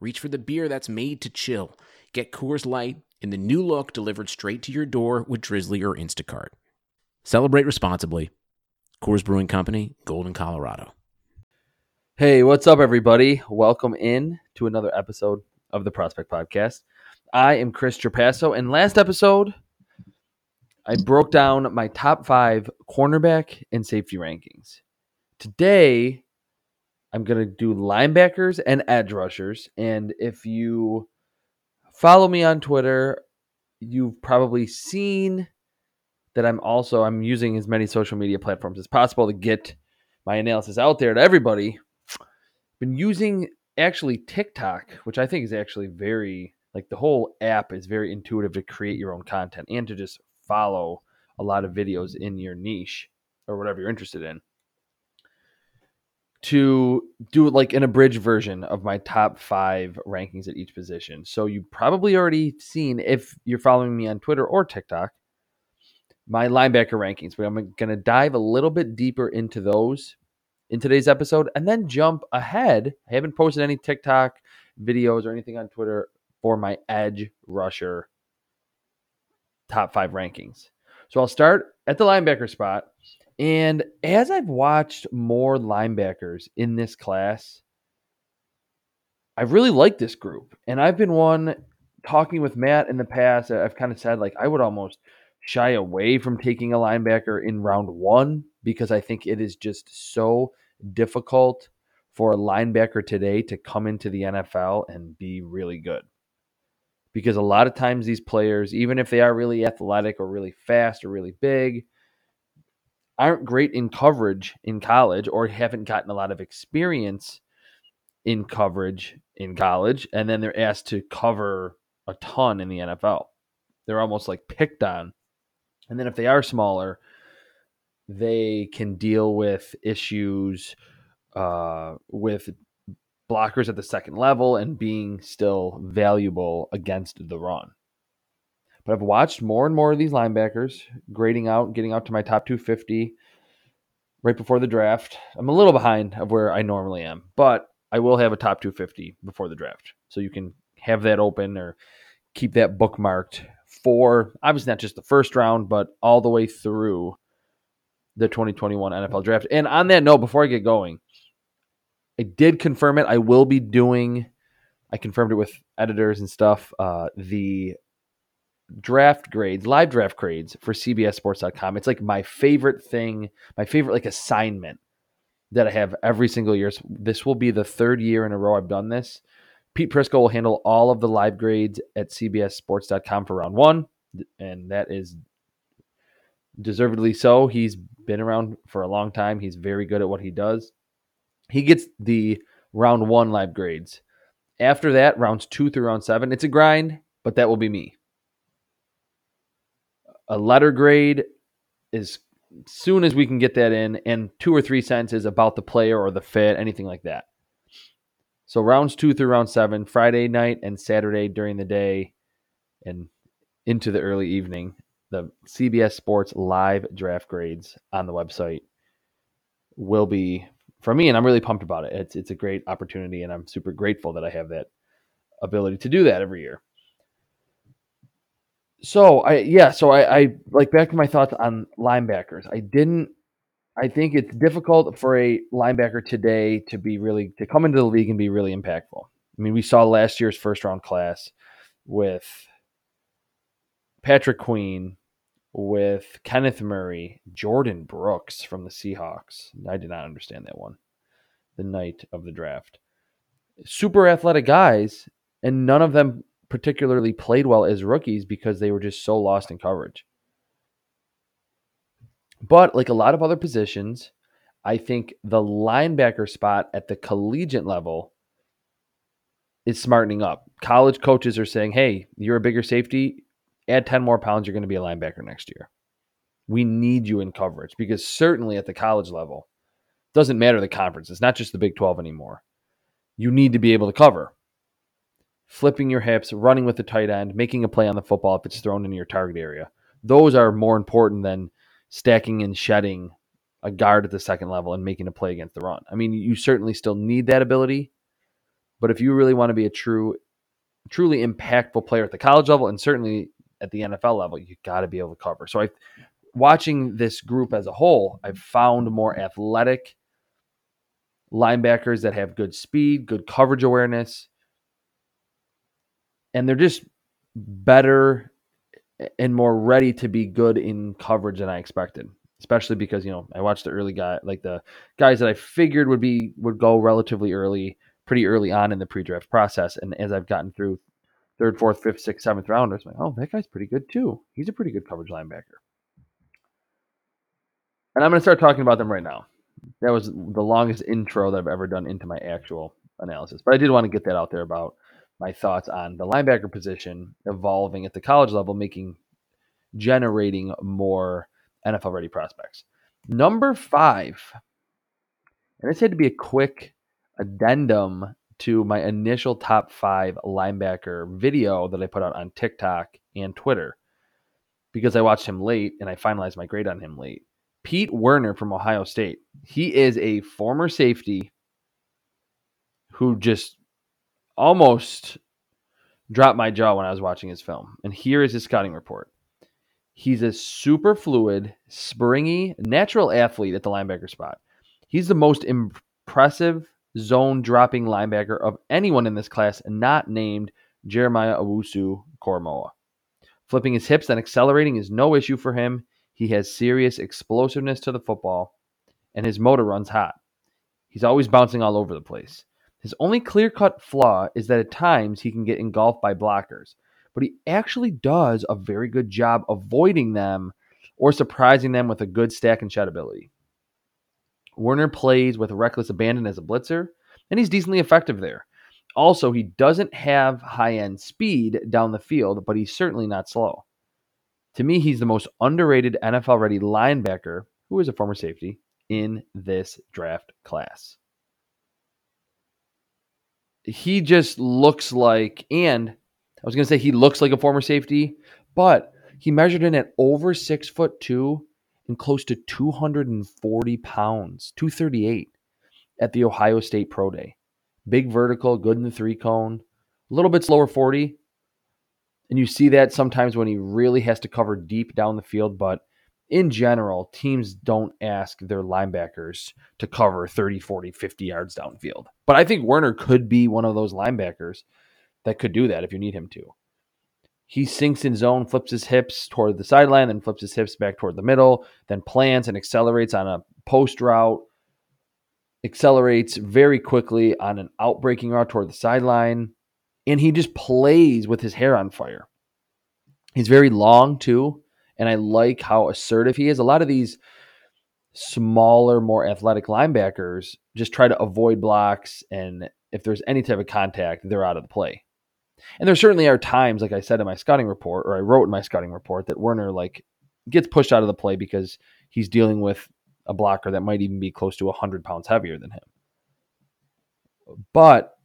reach for the beer that's made to chill. Get Coors Light in the new look delivered straight to your door with Drizzly or Instacart. Celebrate responsibly. Coors Brewing Company, Golden, Colorado. Hey, what's up, everybody? Welcome in to another episode of the Prospect Podcast. I am Chris Trapasso, and last episode, I broke down my top five cornerback and safety rankings. Today, I'm going to do linebackers and edge rushers. And if you follow me on Twitter, you've probably seen that I'm also I'm using as many social media platforms as possible to get my analysis out there to everybody. Been using actually TikTok, which I think is actually very like the whole app is very intuitive to create your own content and to just follow a lot of videos in your niche or whatever you're interested in to do like an abridged version of my top five rankings at each position. So you probably already seen if you're following me on Twitter or TikTok my linebacker rankings. But I'm going to dive a little bit deeper into those in today's episode and then jump ahead. I haven't posted any TikTok videos or anything on Twitter for my edge rusher top five rankings. So I'll start at the linebacker spot and as I've watched more linebackers in this class, I really like this group. And I've been one talking with Matt in the past. I've kind of said, like, I would almost shy away from taking a linebacker in round one because I think it is just so difficult for a linebacker today to come into the NFL and be really good. Because a lot of times these players, even if they are really athletic or really fast or really big, aren't great in coverage in college or haven't gotten a lot of experience in coverage in college and then they're asked to cover a ton in the NFL. They're almost like picked on. And then if they are smaller, they can deal with issues uh, with blockers at the second level and being still valuable against the run. But I've watched more and more of these linebackers grading out, getting out to my top 250 right before the draft. I'm a little behind of where I normally am, but I will have a top 250 before the draft. So you can have that open or keep that bookmarked for obviously not just the first round, but all the way through the 2021 NFL draft. And on that note, before I get going, I did confirm it. I will be doing, I confirmed it with editors and stuff, uh, the draft grades, live draft grades for CBSSports.com. It's like my favorite thing, my favorite like assignment that I have every single year. So this will be the third year in a row I've done this. Pete Prisco will handle all of the live grades at CBSSports.com for round one, and that is deservedly so. He's been around for a long time. He's very good at what he does. He gets the round one live grades. After that, rounds two through round seven, it's a grind, but that will be me a letter grade as soon as we can get that in, and two or three sentences about the player or the fit, anything like that. So rounds two through round seven, Friday night and Saturday during the day, and into the early evening. The CBS Sports live draft grades on the website will be for me, and I'm really pumped about it. It's it's a great opportunity, and I'm super grateful that I have that ability to do that every year so I yeah, so I, I like back to my thoughts on linebackers. I didn't I think it's difficult for a linebacker today to be really to come into the league and be really impactful. I mean, we saw last year's first round class with Patrick Queen, with Kenneth Murray, Jordyn Brooks from the Seahawks. I did not understand that one. The night of the draft. Super athletic guys, and none of them particularly played well as rookies because they were just so lost in coverage. But like a lot of other positions, I think the linebacker spot at the collegiate level is smartening up. College coaches are saying, hey, you're a bigger safety. Add 10 more pounds, you're going to be a linebacker next year. We need you in coverage because certainly at the college level, doesn't matter the conference. It's not just the Big 12 anymore. You need to be able to cover. Flipping your hips, running with the tight end, making a play on the football if it's thrown into your target area. Those are more important than stacking and shedding a guard at the second level and making a play against the run. I mean, you certainly still need that ability, but if you really want to be a true, truly impactful player at the college level and certainly at the NFL level, you got to be able to cover. So I, watching this group as a whole, I've found more athletic linebackers that have good speed, good coverage awareness, and they're just better and more ready to be good in coverage than I expected. Especially because you know I watched the early guy, like the guys that I figured would be would go relatively early, pretty early on in the pre-draft process. And as I've gotten through third, fourth, fifth, sixth, seventh rounders, I'm like, oh, that guy's pretty good too. He's a pretty good coverage linebacker. And I'm going to start talking about them right now. That was the longest intro that I've ever done into my actual analysis. But I did want to get that out there about my thoughts on the linebacker position evolving at the college level, making generating more NFL ready prospects. Number five, and this had to be a quick addendum to my initial top five linebacker video that I put out on TikTok and Twitter because I watched him late and I finalized my grade on him late. Pete Werner from Ohio State. He is a former safety who just almost dropped my jaw when I was watching his film. And here is his scouting report. He's a super fluid, springy, natural athlete at the linebacker spot. He's the most impressive zone dropping linebacker of anyone in this class, not named Jeremiah Owusu Koramoah. Flipping his hips and accelerating is no issue for him. He has serious explosiveness to the football, and his motor runs hot. He's always bouncing all over the place. His only clear cut flaw is that at times he can get engulfed by blockers, but he actually does a very good job avoiding them or surprising them with a good stack and shed ability. Werner plays with reckless abandon as a blitzer, and he's decently effective there. Also, he doesn't have high end speed down the field, but he's certainly not slow. To me, he's the most underrated NFL ready linebacker who is a former safety in this draft class. He just looks like, and I was going to say he looks like a former safety, but he measured in at over six foot two and close to 240 pounds, 238 at the Ohio State Pro Day. Big vertical, good in the three cone, a little bit slower 40, and you see that sometimes when he really has to cover deep down the field. But in general, teams don't ask their linebackers to cover 30, 40, 50 yards downfield. But I think Werner could be one of those linebackers that could do that if you need him to. He sinks in zone, flips his hips toward the sideline, then flips his hips back toward the middle, then plants and accelerates on a post route, accelerates very quickly on an outbreaking route toward the sideline and he just plays with his hair on fire. He's very long too, and I like how assertive he is. A lot of these smaller, more athletic linebackers just try to avoid blocks, and if there's any type of contact, they're out of the play. And there certainly are times, like I said in my scouting report, or I wrote in my scouting report, that Werner like gets pushed out of the play because he's dealing with a blocker that might even be close to 100 pounds heavier than him. But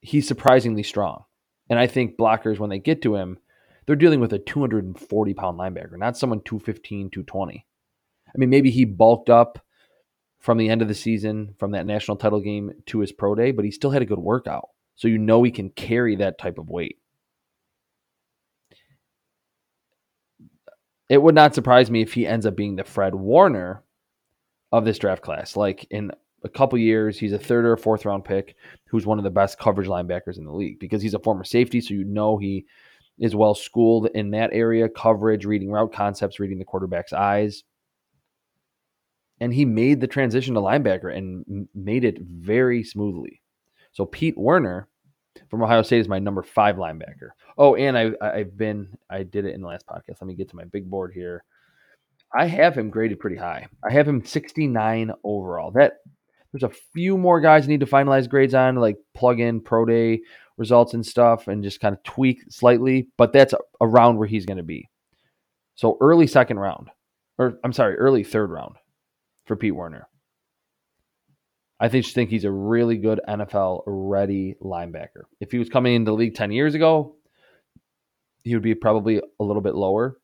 he's surprisingly strong. And I think blockers, when they get to him, they're dealing with a 240 pound linebacker, not someone 215, 220. I mean, maybe he bulked up from the end of the season, from that national title game to his pro day, but he still had a good workout. So you know he can carry that type of weight. It would not surprise me if he ends up being the Fred Warner of this draft class. Like in a couple years, he's a third or fourth round pick who's one of the best coverage linebackers in the league because he's a former safety. So you know he is well schooled in that area coverage, reading route concepts, reading the quarterback's eyes. And he made the transition to linebacker and made it very smoothly. So Pete Werner from Ohio State is my number five linebacker. Oh, and I, I've been, I did it in the last podcast. Let me get to my big board here. I have him graded pretty high. I have him 69 overall. That there's a few more guys I need to finalize grades on, like plug in pro day results and stuff and just kind of tweak slightly, but that's around where he's going to be. So early second round, or I'm sorry, early third round for Pete Werner. I think, think he's a really good NFL ready linebacker. If he was coming into the league 10 years ago, he would be probably a little bit lower,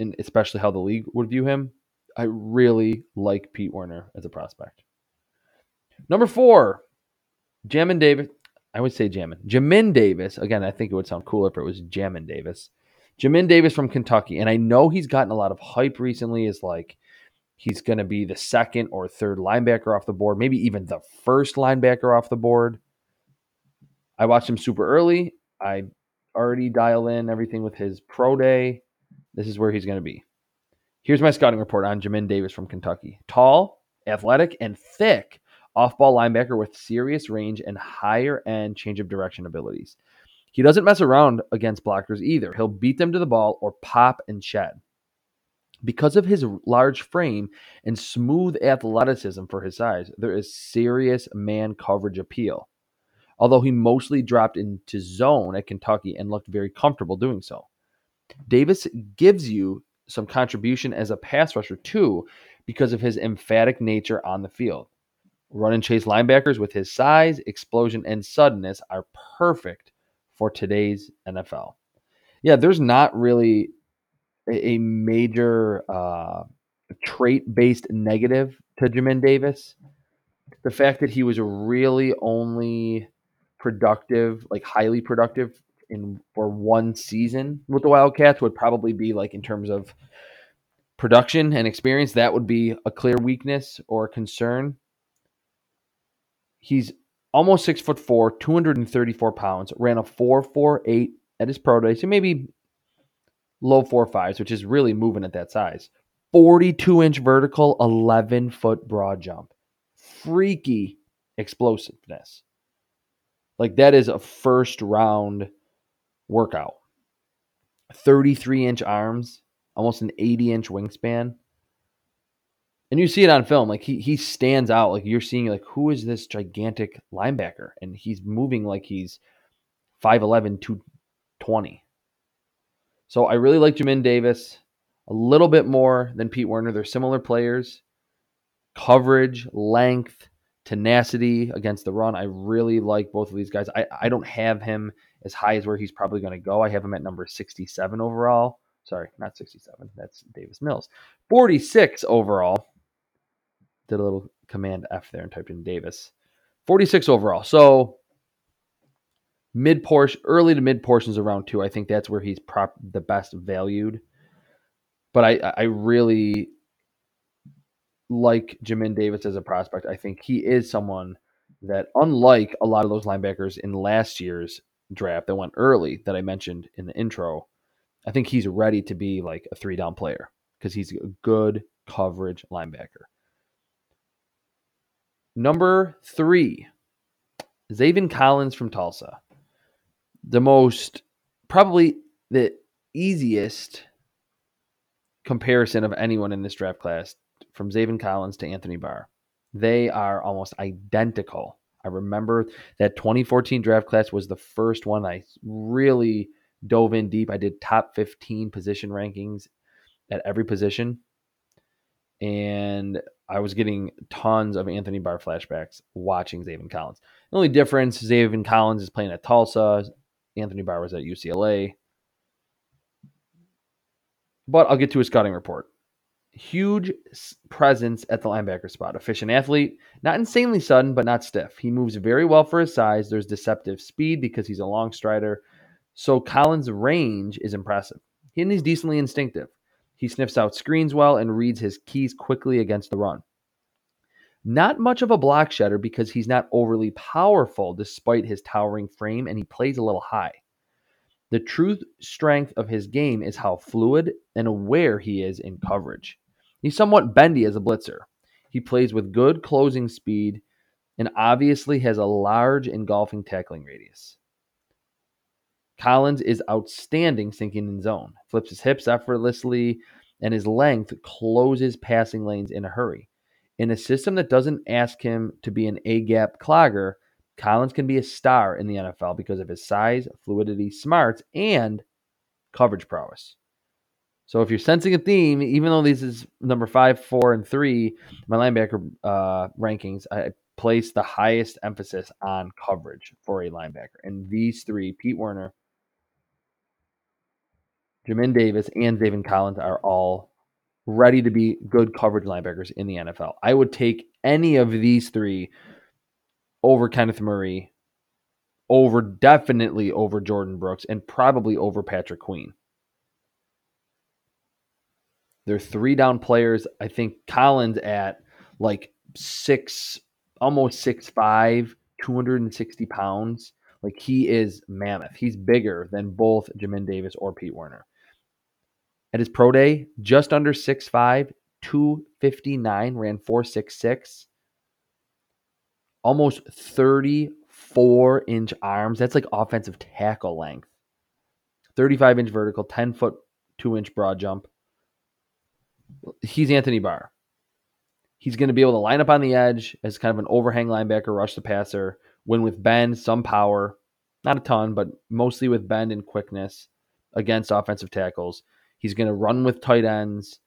and especially how the league would view him. I really like Pete Werner as a prospect. Number four, Jamin Davis. I would say Jamin. Jamin Davis. Again, I think it would sound cooler if it was Jamin Davis. Jamin Davis from Kentucky. And I know he's gotten a lot of hype recently as like he's going to be the second or third linebacker off the board, maybe even the first linebacker off the board. I watched him super early. I already dial in everything with his pro day. This is where he's going to be. Here's my scouting report on Jamin Davis from Kentucky. Tall, athletic, and thick off ball linebacker with serious range and higher end change of direction abilities. He doesn't mess around against blockers either. He'll beat them to the ball or pop and shed. Because of his large frame and smooth athleticism for his size, there is serious man coverage appeal. Although he mostly dropped into zone at Kentucky and looked very comfortable doing so. Davis gives you some contribution as a pass rusher too because of his emphatic nature on the field. Run and chase linebackers with his size, explosion, and suddenness are perfect for today's NFL. Yeah, there's not really a, major uh, trait based negative to Jamin Davis. The fact that he was really only productive, like highly productive in for one season with the Wildcats would probably be like in terms of production and experience, that would be a clear weakness or concern. He's almost six foot four, 234 pounds, ran a 4.48 at his pro day, so maybe low four fives, which is really moving at that size. 42 inch vertical, 11 foot broad jump. Freaky explosiveness. Like that is a first round workout. 33 inch arms, almost an 80 inch wingspan and you see it on film like he he stands out like you're seeing like who is this gigantic linebacker? And he's moving like he's 5'11 220 so i really like jamin davis a little bit more than pete werner. They're similar players. Coverage length tenacity against the run. I really like both of these guys. I, I don't have him as high as where he's probably going to go. I have him at number 67 overall. Sorry not 67 that's davis mills. 46 overall did a little command F there and typed in Davis. 46 overall. So mid portion, early to mid portions around two. I think that's where he's prop the best valued. But I, I really like Jamin Davis as a prospect. I think he is someone that, unlike a lot of those linebackers in last year's draft that went early that I mentioned in the intro, I think he's ready to be like a three down player because he's a good coverage linebacker. Number three, Zaven Collins from Tulsa. The most, probably the easiest comparison of anyone in this draft class from Zaven Collins to Anthony Barr. They are almost identical. I remember that 2014 draft class was the first one I really dove in deep. I did top 15 position rankings at every position. And I was getting tons of Anthony Barr flashbacks watching Zaven Collins. The only difference, Zaven Collins is playing at Tulsa. Anthony Barr was at UCLA. But I'll get to his scouting report. Huge presence at the linebacker spot. Efficient athlete, not insanely sudden, but not stiff. He moves very well for his size. There's deceptive speed because he's a long strider. So Collins' range is impressive. And he's decently instinctive. He sniffs out screens well and reads his keys quickly against the run. Not much of a block shedder because he's not overly powerful despite his towering frame and he plays a little high. The true strength of his game is how fluid and aware he is in coverage. He's somewhat bendy as a blitzer. He plays with good closing speed and obviously has a large engulfing tackling radius. Collins is outstanding sinking in zone, flips his hips effortlessly, and his length closes passing lanes in a hurry. In a system that doesn't ask him to be an A gap clogger, Collins can be a star in the NFL because of his size, fluidity, smarts, and coverage prowess. So if you're sensing a theme, even though this is number five, four, and three, my linebacker uh, rankings, I place the highest emphasis on coverage for a linebacker. And these three, Pete Werner, Jamin Davis, and Zaven Collins, are all ready to be good coverage linebackers in the NFL. I would take any of these three over Kenneth Murray, over definitely over Jordyn Brooks, and probably over Patrick Queen. They're three down players. I think Collins at like six, almost six five, 260 pounds. Like he is mammoth. He's bigger than both Jamin Davis or Pete Werner. At his pro day, just under 6'5, 259, ran 466. Almost 34 inch arms. That's like offensive tackle length. 35 inch vertical, 10 foot, 2 inch broad jump he's Anthony Barr. He's going to be able to line up on the edge as kind of an overhang linebacker, rush the passer, win with bend, some power, not a ton, but mostly with bend and quickness against offensive tackles. He's going to run with tight ends.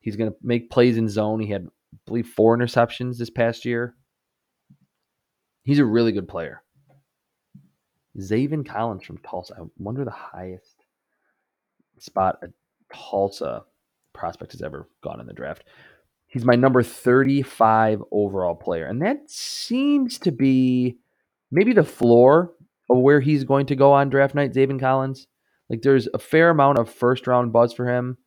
He's going to make plays in zone. He had, I believe, four interceptions this past year. He's a really good player. Zaven Collins from Tulsa. I wonder the highest spot at Tulsa prospect has ever gone in the draft. He's my number 35 overall player. And that seems to be maybe the floor of where he's going to go on draft night, Zaven Collins. Like there's a fair amount of first round buzz for him.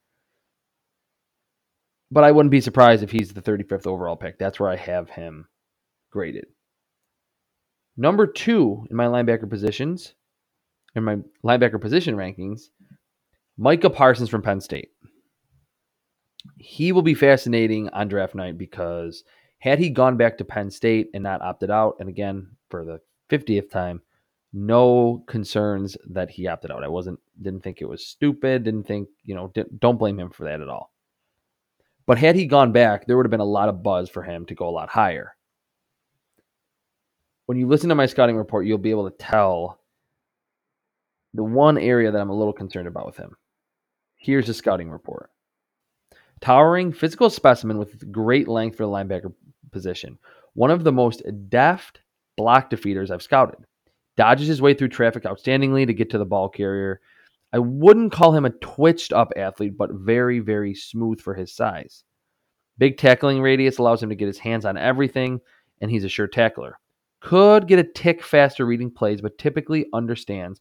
But I wouldn't be surprised if he's the 35th overall pick. That's where I have him graded. Number two in my linebacker positions, in my linebacker position rankings, Micah Parsons from Penn State he will be fascinating on draft night because had he gone back to Penn State and not opted out, and again for the 50th time, no concerns that he opted out. I wasn't didn't think it was stupid, didn't think, you know, don't blame him for that at all. But had he gone back, there would have been a lot of buzz for him to go a lot higher. When you listen to my scouting report, you'll be able to tell the one area that I'm a little concerned about with him. Here's the scouting report. Towering physical specimen with great length for the linebacker position. One of the most deft block defeaters I've scouted. Dodges his way through traffic outstandingly to get to the ball carrier. I wouldn't call him a twitched up athlete, but very, very smooth for his size. Big tackling radius allows him to get his hands on everything, and he's a sure tackler. Could get a tick faster reading plays, but typically understands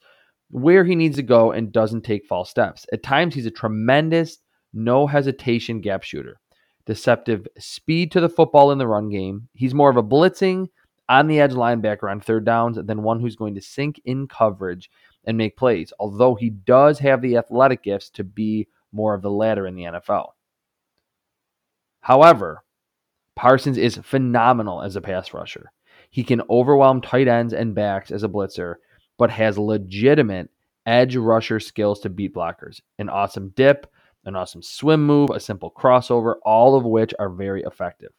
where he needs to go and doesn't take false steps. At times, he's a tremendous no hesitation gap shooter. Deceptive speed to the football in the run game. He's more of a blitzing on the edge linebacker on third downs than one who's going to sink in coverage and make plays, although he does have the athletic gifts to be more of the latter in the NFL. However, Parsons is phenomenal as a pass rusher. He can overwhelm tight ends and backs as a blitzer, but has legitimate edge rusher skills to beat blockers. An awesome dip, an awesome swim move, a simple crossover, all of which are very effective.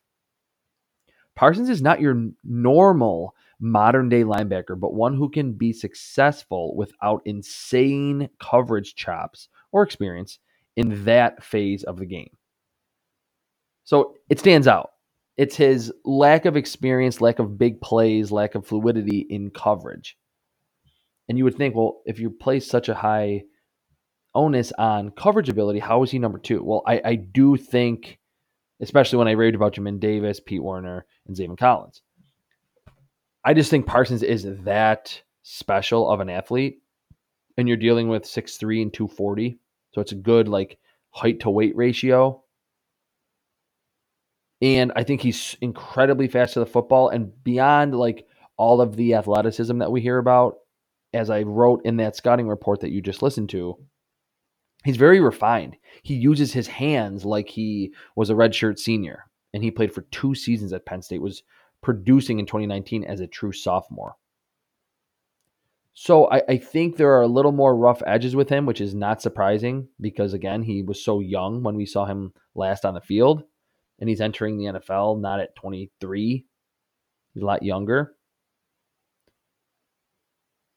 Parsons is not your normal modern day linebacker, but one who can be successful without insane coverage chops or experience in that phase of the game. So it stands out. It's his lack of experience, lack of big plays, lack of fluidity in coverage. And you would think, well, if you place such a high onus on coverage ability, how is he number two? Well, I, I do think, especially when I raved about Jamin Davis, Pete Werner, and Zaven Collins, I just think Parsons is that special of an athlete. And you're dealing with 6'3 and 240. So it's a good like height to weight ratio. And I think he's incredibly fast to the football and beyond like all of the athleticism that we hear about, as I wrote in that scouting report that you just listened to, he's very refined. He uses his hands like he was a redshirt senior, and he played for two seasons at Penn State. Was producing in 2019 as a true sophomore. So I, I, think there are a little more rough edges with him, which is not surprising because again he was so young when we saw him last on the field, and he's entering the NFL not at 23. He's a lot younger.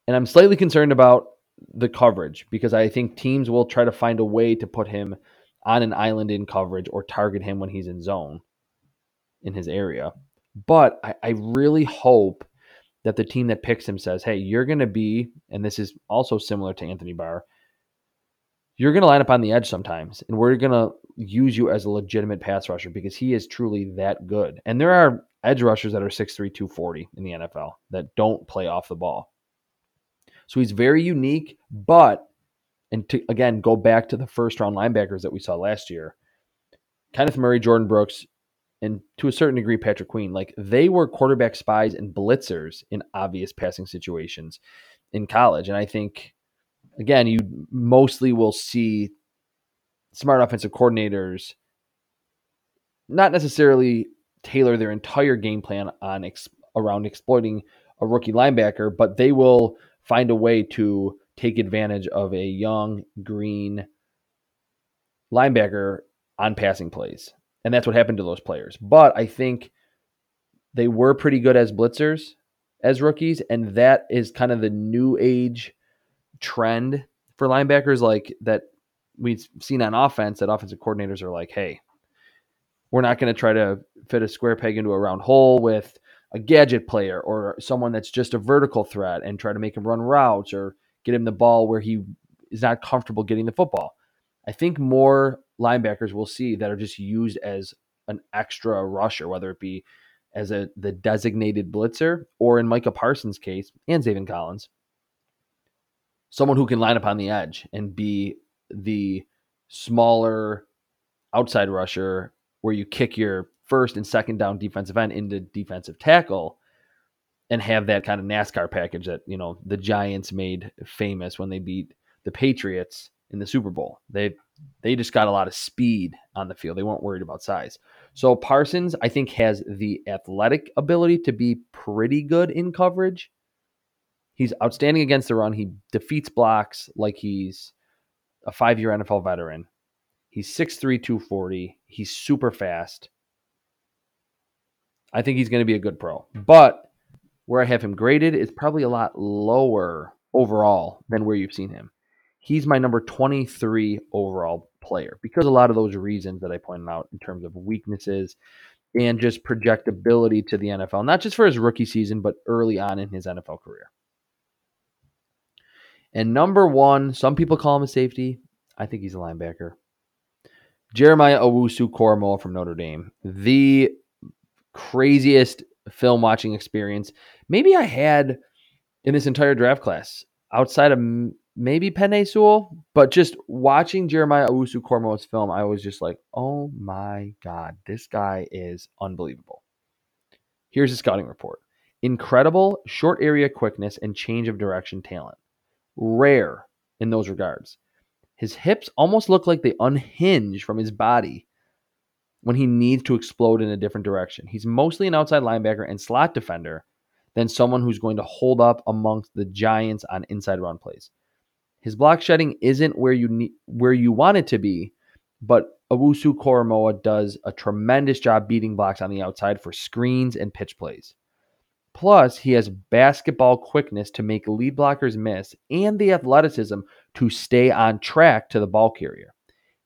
And I'm slightly concerned about the coverage because I think teams will try to find a way to put him on an island in coverage or target him when he's in zone in his area. But I, I really hope that the team that picks him says, hey, you're going to be, and this is also similar to Anthony Barr, you're going to line up on the edge sometimes, and we're going to use you as a legitimate pass rusher because he is truly that good. And there are edge rushers that are 6'3, 240 in the NFL that don't play off the ball. So he's very unique, but, and to again go back to the first round linebackers that we saw last year, Kenneth Murray, Jordyn Brooks, and to a certain degree, Patrick Queen, like they were quarterback spies and blitzers in obvious passing situations in college. And I think, again, you mostly will see smart offensive coordinators not necessarily tailor their entire game plan on ex- around exploiting a rookie linebacker, but they will find a way to take advantage of a young green linebacker on passing plays. And that's what happened to those players. But I think they were pretty good as blitzers as rookies. And that is kind of the new age trend for linebackers like that we've seen on offense that offensive coordinators are like, hey, we're not going to try to fit a square peg into a round hole with a gadget player or someone that's just a vertical threat and try to make him run routes or get him the ball where he is not comfortable getting the football. I think more linebackers we'll see that are just used as an extra rusher, whether it be as a the designated blitzer or in Micah Parsons' case and Zaven Collins, someone who can line up on the edge and be the smaller outside rusher where you kick your first and second down defensive end into defensive tackle and have that kind of NASCAR package that, you know, the Giants made famous when they beat the Patriots in the Super Bowl. They they just got a lot of speed on the field. They weren't worried about size. So Parsons, I think, has the athletic ability to be pretty good in coverage. He's outstanding against the run. He defeats blocks like he's a five year NFL veteran. He's 6'3, 240. He's super fast. I think he's going to be a good pro. But where I have him graded is probably a lot lower overall than where you've seen him he's my number 23 overall player because a lot of those reasons that I pointed out in terms of weaknesses and just projectability to the NFL, not just for his rookie season, but early on in his NFL career. And number one, some people call him a safety. I think he's a linebacker. Jeremiah Owusu Koramoah from Notre Dame. The craziest film watching experience maybe I had in this entire draft class outside of maybe Penei Sewell, but just watching Jeremiah Owusu Koramoah's film, I was just like, oh my God, this guy is unbelievable. Here's a scouting report incredible short area quickness and change of direction talent. Rare in those regards. His hips almost look like they unhinge from his body when he needs to explode in a different direction. He's mostly an outside linebacker and slot defender than someone who's going to hold up amongst the Giants on inside run plays. His block shedding isn't where you need, where you want it to be, but Owusu Koramoah does a tremendous job beating blocks on the outside for screens and pitch plays. Plus, he has basketball quickness to make lead blockers miss and the athleticism to stay on track to the ball carrier.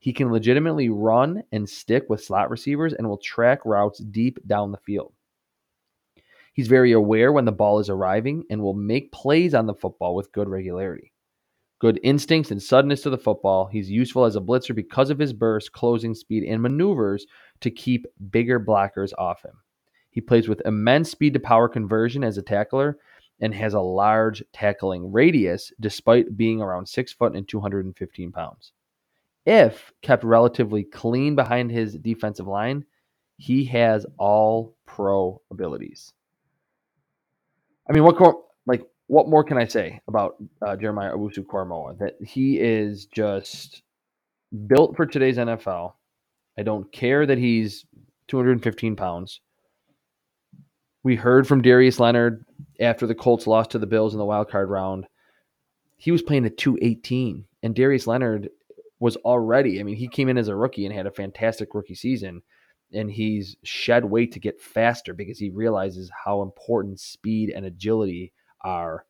He can legitimately run and stick with slot receivers and will track routes deep down the field. He's very aware when the ball is arriving and will make plays on the football with good regularity. Good instincts and suddenness to the football. He's useful as a blitzer because of his burst, closing speed, and maneuvers to keep bigger blockers off him. He plays with immense speed to power conversion as a tackler and has a large tackling radius despite being around 6 foot and 215 pounds. If kept relatively clean behind his defensive line, he has all pro abilities. I mean, what like what more can I say about uh, Jeremiah Owusu Koramoah? That he is just built for today's NFL. I don't care that he's 215 pounds. We heard from Darius Leonard after the Colts lost to the Bills in the wild card round. He was playing at 218, and Darius Leonard was already, I mean, he came in as a rookie and had a fantastic rookie season, and he's shed weight to get faster because he realizes how important speed and agility are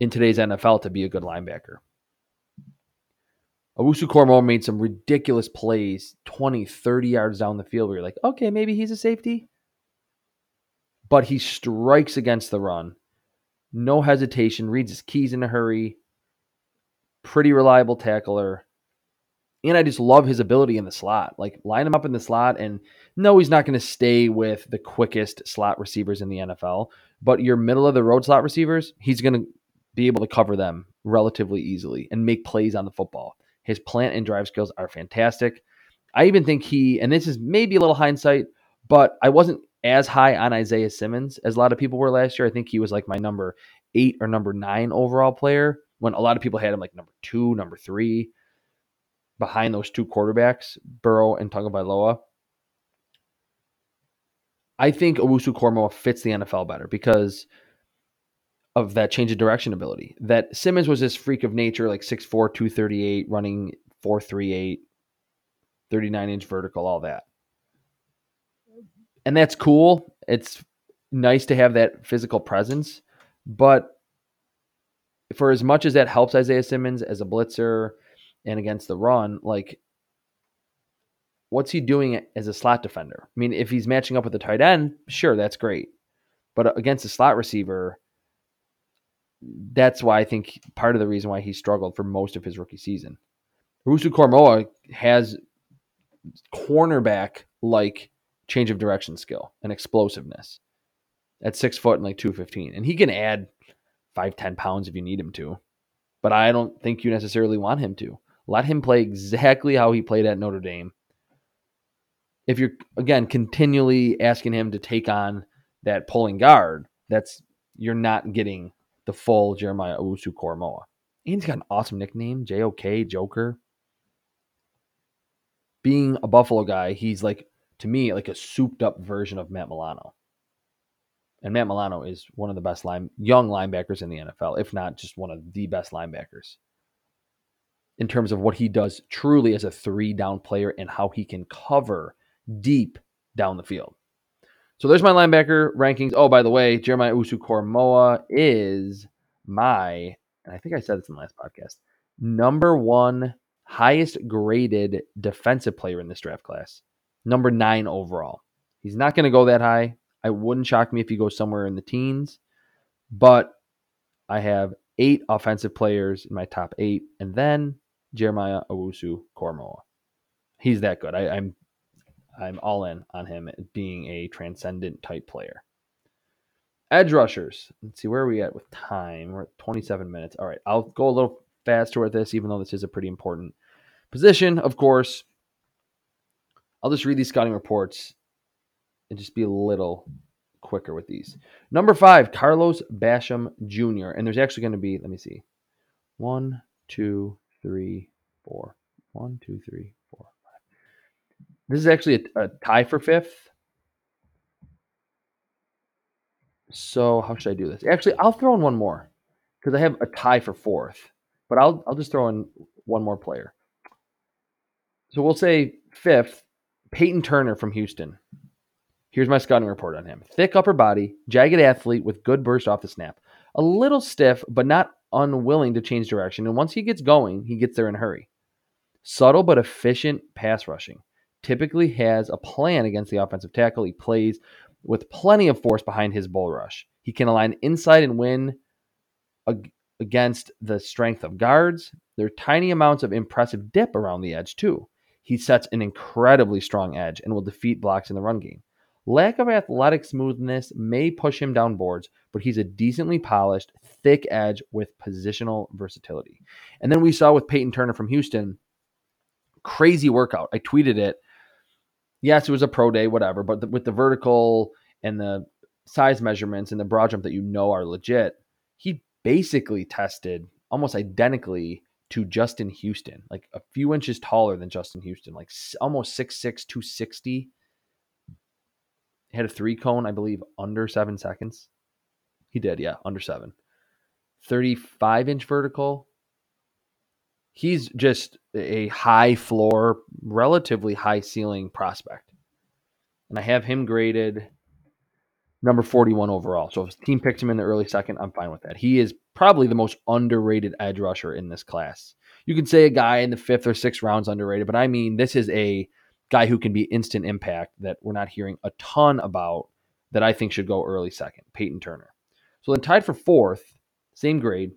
in today's NFL to be a good linebacker. Owusu Koramoah made some ridiculous plays 20, 30 yards down the field where you're like, okay, maybe he's a safety. But he strikes against the run. No hesitation, reads his keys in a hurry. Pretty reliable tackler. And I just love his ability in the slot. Like, line him up in the slot. And no, he's not going to stay with the quickest slot receivers in the NFL. But your middle of the road slot receivers, he's going to be able to cover them relatively easily and make plays on the football. His plant and drive skills are fantastic. I even think he, and this is maybe a little hindsight, but I wasn't as high on Isaiah Simmons as a lot of people were last year. I think he was like my number eight or number nine overall player when a lot of people had him like number two, number three, behind those two quarterbacks, Burrow and Tagovailoa. I think Owusu Koramoah fits the NFL better because of that change of direction ability. That Simmons was this freak of nature, like 6'4, 238, running 438, 39 inch vertical, all that. And that's cool. It's nice to have that physical presence. But for as much as that helps Isaiah Simmons as a blitzer and against the run, like what's he doing as a slot defender? I mean, if he's matching up with the tight end, sure, that's great. But against a slot receiver, that's why I think part of the reason why he struggled for most of his rookie season. Owusu Koramoah has cornerback like change of direction skill and explosiveness at six foot and like 215. And he can add five, 10 pounds if you need him to. But I don't think you necessarily want him to. Let him play exactly how he played at Notre Dame. If you're, again, continually asking him to take on that pulling guard, that's, you're not getting the full Jeremiah Owusu Koramoah. And he's got an awesome nickname, JOK, Joker. Being a Buffalo guy, he's like, to me, like a souped up version of Matt Milano. And Matt Milano is one of the best line, young linebackers in the NFL, if not just one of the best linebackers in terms of what he does truly as a three down player and how he can cover deep down the field. So there's my linebacker rankings. Oh, by the way, Jeremiah Owusu Koramoah is my, and I think I said this in the last podcast, number one highest graded defensive player in this draft class. Number nine overall. He's not going to go that high. I wouldn't shock me if he goes somewhere in the teens, but I have eight offensive players in my top eight, and then Jeremiah Owusu Koramoah. He's that good. I, I'm I'm all in on him being a transcendent type player. Edge rushers. Let's see where are we at with time. We're at 27 minutes. All right, I'll go a little faster with this, even though this is a pretty important position. Of course, I'll just read these scouting reports and just be a little quicker with these. Number five, Carlos Basham Jr. And there's actually going to be, let me see, one, two, three, four. One, two, three, four, this is actually a, a tie for fifth. So how should I do this? Actually, I'll throw in one more because I have a tie for fourth, but I'll I'll just throw in one more player. So we'll say fifth, Peyton Turner from Houston. Here's my scouting report on him. Thick upper body, jagged athlete with good burst off the snap. A little stiff, but not unwilling to change direction. And once he gets going, he gets there in a hurry. Subtle but efficient pass rushing typically has a plan against the offensive tackle. He plays with plenty of force behind his bull rush. He can align inside and win against the strength of guards. There are tiny amounts of impressive dip around the edge, too. He sets an incredibly strong edge and will defeat blocks in the run game. Lack of athletic smoothness may push him down boards, but he's a decently polished, thick edge with positional versatility. And then we saw with Peyton Turner from Houston, crazy workout. I tweeted it yes, it was a pro day, whatever, but the, with the vertical and the size measurements and the broad jump that you know are legit, he basically tested almost identically to Justin Houston, like a few inches taller than Justin Houston, like almost 6'6, 260. Had a three cone, I believe, under seven seconds. He did, yeah, under seven. 35 inch vertical, he's just a high floor, relatively high ceiling prospect. And I have him graded number 41 overall. So if his team picks him in the early second, I'm fine with that. He is probably the most underrated edge rusher in this class. You can say a guy in the fifth or sixth rounds underrated, but I mean, this is a guy who can be instant impact that we're not hearing a ton about that I think should go early second, Peyton Turner. So then tied for fourth, same grade.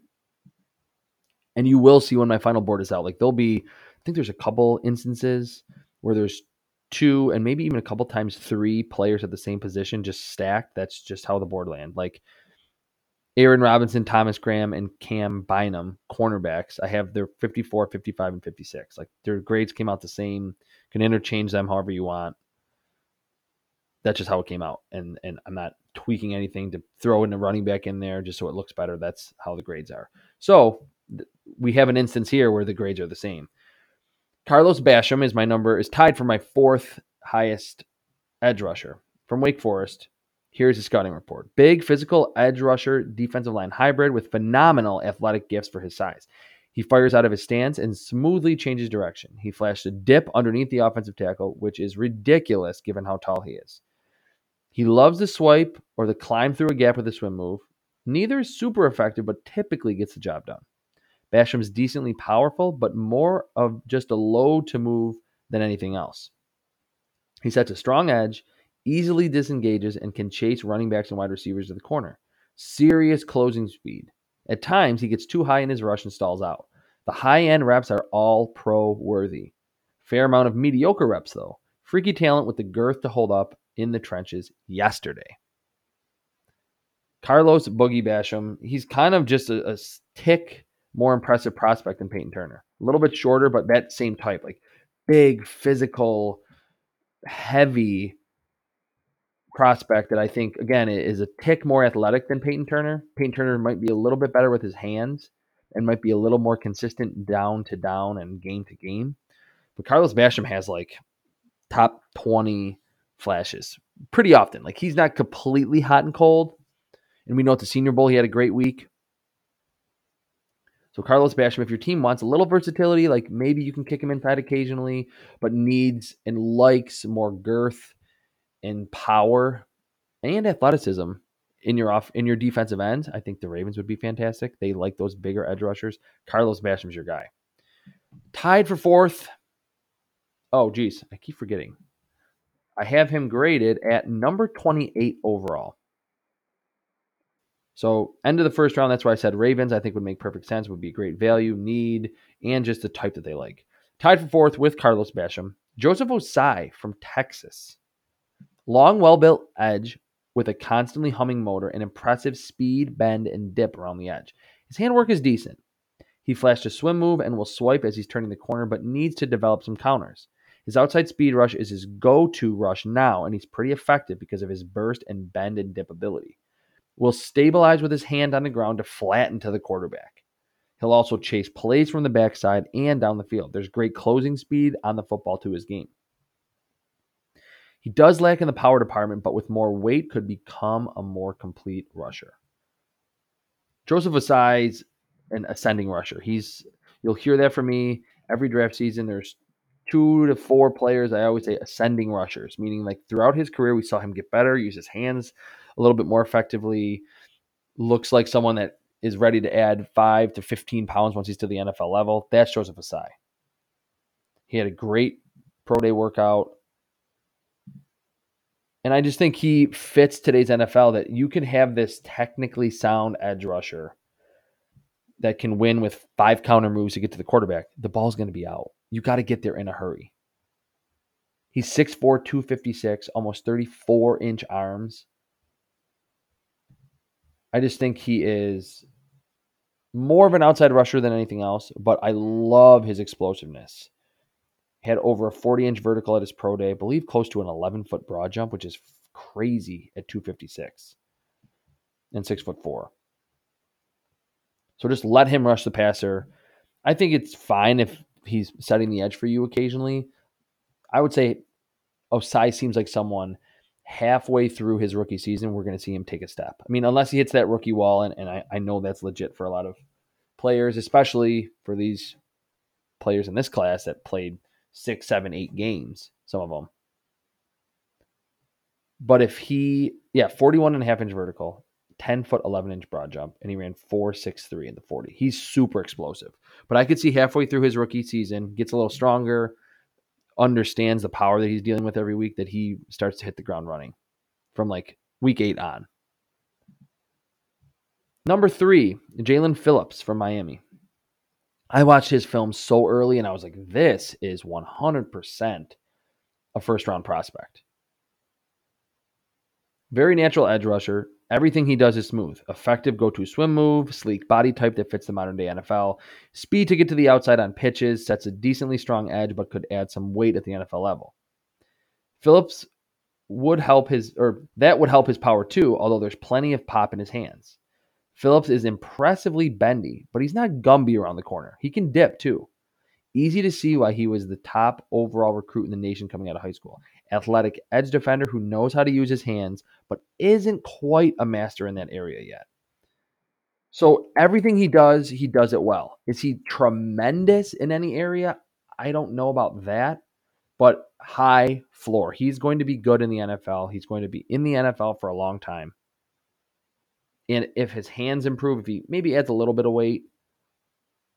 And you will see when my final board is out. Like there'll be, I think there's a couple instances where there's two and maybe even a couple times three players at the same position just stacked. That's just how the board land. Like Aaron Robinson, Thomas Graham, and Cam Bynum, cornerbacks. I have their 54, 55, and 56. Like their grades came out the same. Can interchange them however you want. That's just how it came out. And and I'm not tweaking anything to throw in a running back in there just so it looks better. That's how the grades are. So we have an instance here where the grades are the same. Carlos Basham is my number, is tied for my fourth highest edge rusher from Wake Forest. Here's his scouting report. Big physical edge rusher, defensive line hybrid with phenomenal athletic gifts for his size. He fires out of his stance and smoothly changes direction. He flashed a dip underneath the offensive tackle, which is ridiculous given how tall he is. He loves the swipe or the climb through a gap with a swim move. Neither is super effective, but typically gets the job done. Basham's decently powerful, but more of just a low to move than anything else. He sets a strong edge, easily disengages, and can chase running backs and wide receivers to the corner. Serious closing speed. At times, he gets too high in his rush and stalls out. The high end reps are all pro worthy. Fair amount of mediocre reps, though. Freaky talent with the girth to hold up in the trenches yesterday. Carlos Boogie Basham, he's kind of just a, a tick more impressive prospect than Peyton Turner. A little bit shorter, but that same type, like big, physical, heavy prospect that I think again is a tick more athletic than Peyton Turner. Peyton Turner might be a little bit better with his hands and might be a little more consistent down to down and game to game. But Carlos Basham has like top 20 flashes pretty often. Like he's not completely hot and cold. And we know at the Senior Bowl he had a great week. So Carlos Basham, if your team wants a little versatility, like maybe you can kick him inside occasionally, but needs and likes more girth and power and athleticism in your off in your defensive end, I think the Ravens would be fantastic. They like those bigger edge rushers. Carlos Basham's your guy. Tied for fourth. Oh, geez, I keep forgetting. I have him graded at number 28 overall. So end of the first round, that's why I said Ravens. I think would make perfect sense. Would be great value, need, and just the type that they like. Tied for fourth with Carlos Basham, Joseph Ossai from Texas. Long, well-built edge with a constantly humming motor and impressive speed, bend, and dip around the edge. His handwork is decent. He flashed a swim move and will swipe as he's turning the corner, but needs to develop some counters. His outside speed rush is his go-to rush now, and he's pretty effective because of his burst and bend and dip ability will stabilize with his hand on the ground to flatten to the quarterback. He'll also chase plays from the backside and down the field. There's great closing speed on the football to his game. He does lack in the power department, but with more weight could become a more complete rusher. Joseph Ossai's an ascending rusher. He's you'll hear that from me every draft season. There's two to four players. I always say ascending rushers, meaning like throughout his career, we saw him get better, use his hands a little bit more effectively. Looks like someone that is ready to add five to 15 pounds once he's to the NFL level. That's Joseph Ossai. He had a great pro day workout. And I just think he fits today's NFL that you can have this technically sound edge rusher that can win with five counter moves to get to the quarterback. The ball's going to be out. You got to get there in a hurry. He's 6'4, 256, almost 34 inch arms. I just think he is more of an outside rusher than anything else, but I love his explosiveness. He had over a 40 inch vertical at his pro day, I believe close to an 11 foot broad jump, which is crazy at 256 and six foot four. So just let him rush the passer. I think it's fine if he's setting the edge for you occasionally. I would say Ossai seems like someone halfway through his rookie season, we're going to see him take a step. I mean, unless he hits that rookie wall, and, and I, I know that's legit for a lot of players, especially for these players in this class that played six, seven, eight games, some of them. But if he, yeah, 41 and a half inch vertical, 10 foot 11 inch broad jump, and he ran 4.63 in the 40. He's super explosive. But I could see halfway through his rookie season, gets a little stronger, understands the power that he's dealing with every week, that he starts to hit the ground running from like week eight on. Number three, Jaelan Phillips from Miami. I watched his film so early and I was like, this is 100% a first round prospect. Very natural edge rusher. Everything he does is smooth. Effective go to swim move, sleek body type that fits the modern day NFL. Speed to get to the outside on pitches, sets a decently strong edge, but could add some weight at the NFL level. Phillips would help his, or that would help his power too, although there's plenty of pop in his hands. Phillips is impressively bendy, but he's not Gumby around the corner. He can dip too. Easy to see why he was the top overall recruit in the nation coming out of high school. Athletic edge defender who knows how to use his hands, but isn't quite a master in that area yet. So everything he does, he does it well. Is he tremendous in any area? I don't know about that, but high floor. He's going to be good in the NFL. He's going to be in the NFL for a long time. And if his hands improve, if he maybe adds a little bit of weight,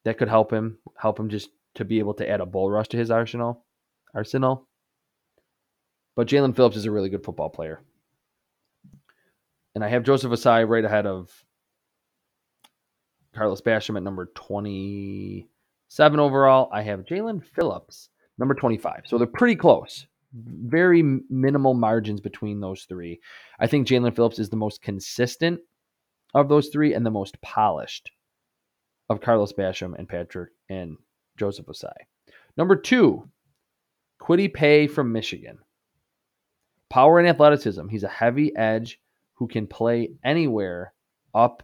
that could help him, help him just to be able to add a bull rush to his arsenal. Arsenal. But Jaelan Phillips is a really good football player. And I have Joseph Ossai right ahead of Carlos Basham at number 27 overall. I have Jaelan Phillips, number 25. So they're pretty close. Very minimal margins between those three. I think Jaelan Phillips is the most consistent of those three and the most polished of Carlos Basham and Patrick and Joseph Ossai. Number two, Kwity Paye from Michigan. Power and athleticism. He's a heavy edge who can play anywhere up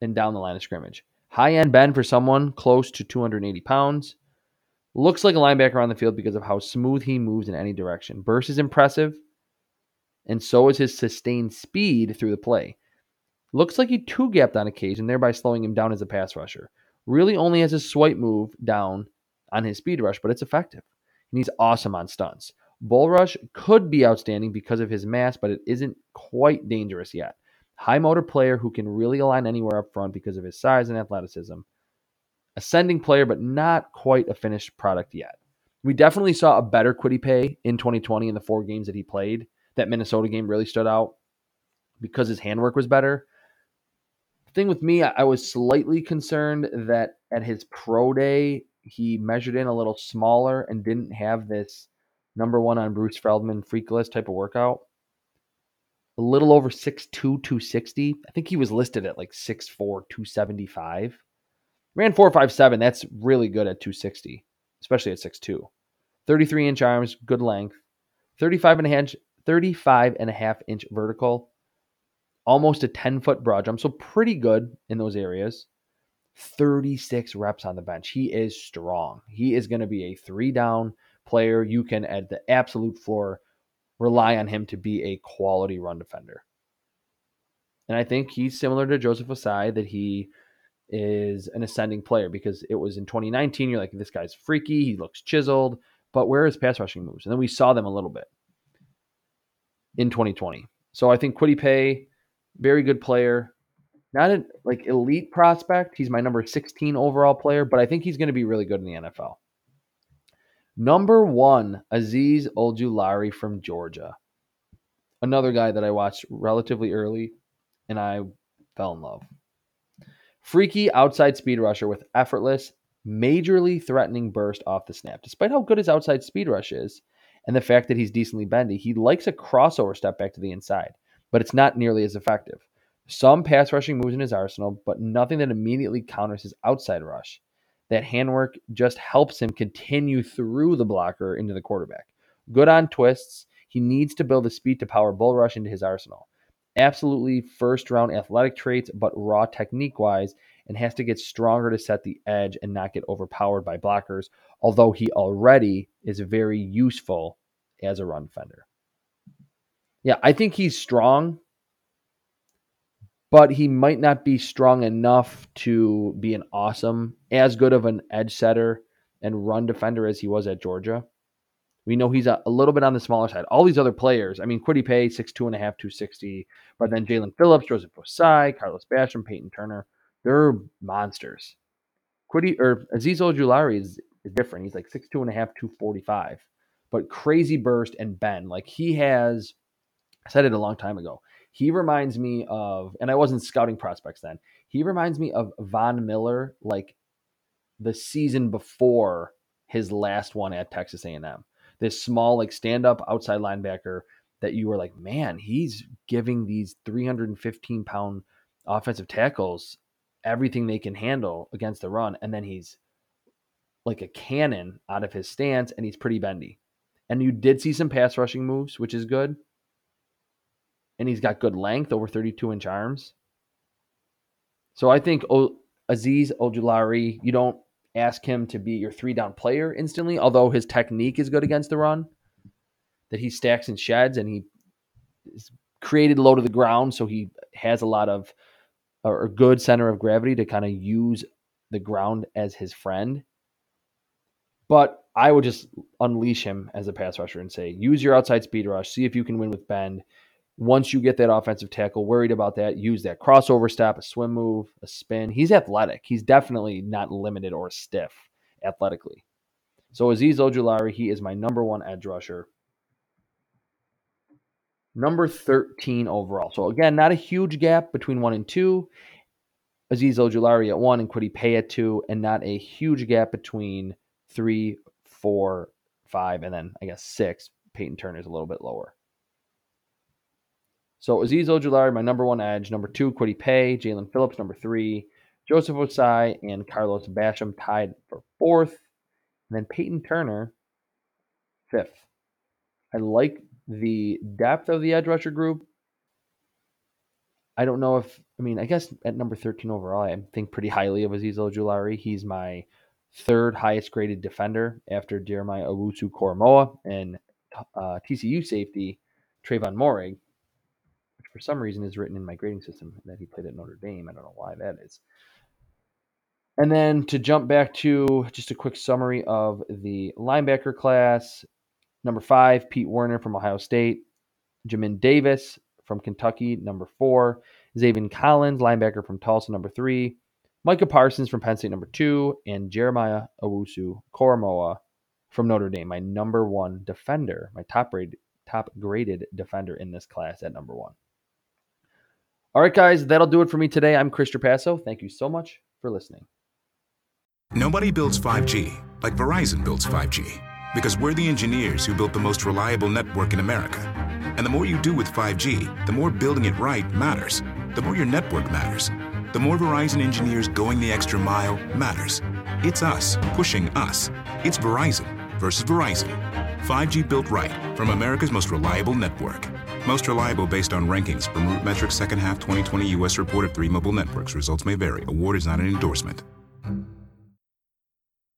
and down the line of scrimmage. High end bend for someone close to 280 pounds. Looks like a linebacker on the field because of how smooth he moves in any direction. Burst is impressive, and so is his sustained speed through the play. Looks like he two gapped on occasion, thereby slowing him down as a pass rusher. Really only has a swipe move down on his speed rush, but it's effective. And he's awesome on stunts. Bull rush could be outstanding because of his mass, but it isn't quite dangerous yet. High motor player who can really align anywhere up front because of his size and athleticism. Ascending player, but not quite a finished product yet. We definitely saw a better Kwity Paye in 2020 in the four games that he played. That Minnesota game really stood out because his handwork was better thing with me, I was slightly concerned that at his pro day, he measured in a little smaller and didn't have this number one on Bruce Feldman freak list type of workout. A little over 6'2, 260. I think he was listed at like 6'4, 275. Ran 457. That's really good at 260, especially at 6'2. 33 inch arms, good length. 35 and a half, 35 and a half inch vertical almost a 10 foot broad jump. So pretty good in those areas. 36 reps on the bench. He is strong. He is going to be a three down player. You can, at the absolute floor, rely on him to be a quality run defender. And I think he's similar to Joseph Ossai that he is an ascending player because it was in 2019. You're like, this guy's freaky. He looks chiseled. But where is pass rushing moves? And then we saw them a little bit in 2020. So I think Kwity Paye very good player. Not a like elite prospect. He's my number 16 overall player, but I think he's going to be really good in the NFL. Number one, Azeez Ojulari from Georgia. Another guy that I watched relatively early and I fell in love. Freaky outside speed rusher with effortless, majorly threatening burst off the snap. Despite how good his outside speed rush is and the fact that he's decently bendy, he likes a crossover step back to the inside but it's not nearly as effective. Some pass rushing moves in his arsenal, but nothing that immediately counters his outside rush. That handwork just helps him continue through the blocker into the quarterback. Good on twists. He needs to build the speed to power bull rush into his arsenal. Absolutely first round athletic traits, but raw technique wise, and has to get stronger to set the edge and not get overpowered by blockers, although he already is very useful as a run defender. Yeah, I think he's strong, but he might not be strong enough to be an awesome, as good of an edge setter and run defender as he was at Georgia. We know he's a, a, little bit on the smaller side. All these other players, I mean, Kwity Paye, 6'2 and a half, 260. But then Jaelan Phillips, Joseph Ossai, Carlos Basham, Peyton Turner, they're monsters. Kwity or Azeez Ojulari is, is different. He's like 6'2 and a half, 245. But crazy burst and bend. Like he has, I said it a long time ago. He reminds me of, and I wasn't scouting prospects then. He reminds me of Von Miller, like the season before his last one at Texas A&M. This small, like stand-up outside linebacker that you were like, man, he's giving these 315 pound offensive tackles everything they can handle against the run, and then he's like a cannon out of his stance, and he's pretty bendy. And you did see some pass rushing moves, which is good and he's got good length, over 32 inch arms. So I think o- Azeez Ojulari, you don't ask him to be your three down player instantly, although his technique is good against the run, that he stacks and sheds and he is created low to the ground. So he has a lot of or good center of gravity to kind of use the ground as his friend. But I would just unleash him as a pass rusher and say, use your outside speed rush, see if you can win with bend once you get that offensive tackle worried about that, use that crossover stop, a swim move, a spin. He's athletic. He's definitely not limited or stiff athletically. So Azeez Ojulari, he is my number one edge rusher. Number 13 overall. So again, not a huge gap between one and two. Azeez Ojulari at one and Kwity Paye at two, and not a huge gap between three, four, five, and then I guess six. Peyton Turner is a little bit lower. So Azeez Ojulari, my number one edge. Number two, Kwity Paye. Jaelan Phillips, number three. Joseph Ossai and Carlos Basham tied for fourth. And then Peyton Turner, fifth. I like the depth of the edge rusher group. I don't know if, I mean, I guess at number 13 overall, I think pretty highly of Azeez Ojulari. He's my third highest graded defender after Jeremiah Owusu Koramoah and uh, TCU safety Trevon Moehrig for some reason is written in my grading system that he played at Notre Dame. I don't know why that is. And then to jump back to just a quick summary of the linebacker class number five, Pete Werner from Ohio State, Jamin Davis from Kentucky, number four, Zaven Collins, linebacker from Tulsa, number three, Micah Parsons from Penn State, number two, and Jeremiah Owusu Koramoah from Notre Dame, my number one defender, my top rated, top graded defender in this class at number one. All right, guys, that'll do it for me today. I'm Chris Trapasso. Thank you so much for listening. Nobody builds 5G like Verizon builds 5G because we're the engineers who built the most reliable network in America. And the more you do with 5G, the more building it right matters. The more your network matters. The more Verizon engineers going the extra mile matters. It's us pushing us. It's Verizon versus Verizon. 5G built right from America's most reliable network. Most reliable based on rankings from RootMetrics second half 2020 U.S. report of three mobile networks. Results may vary. Award is not an endorsement.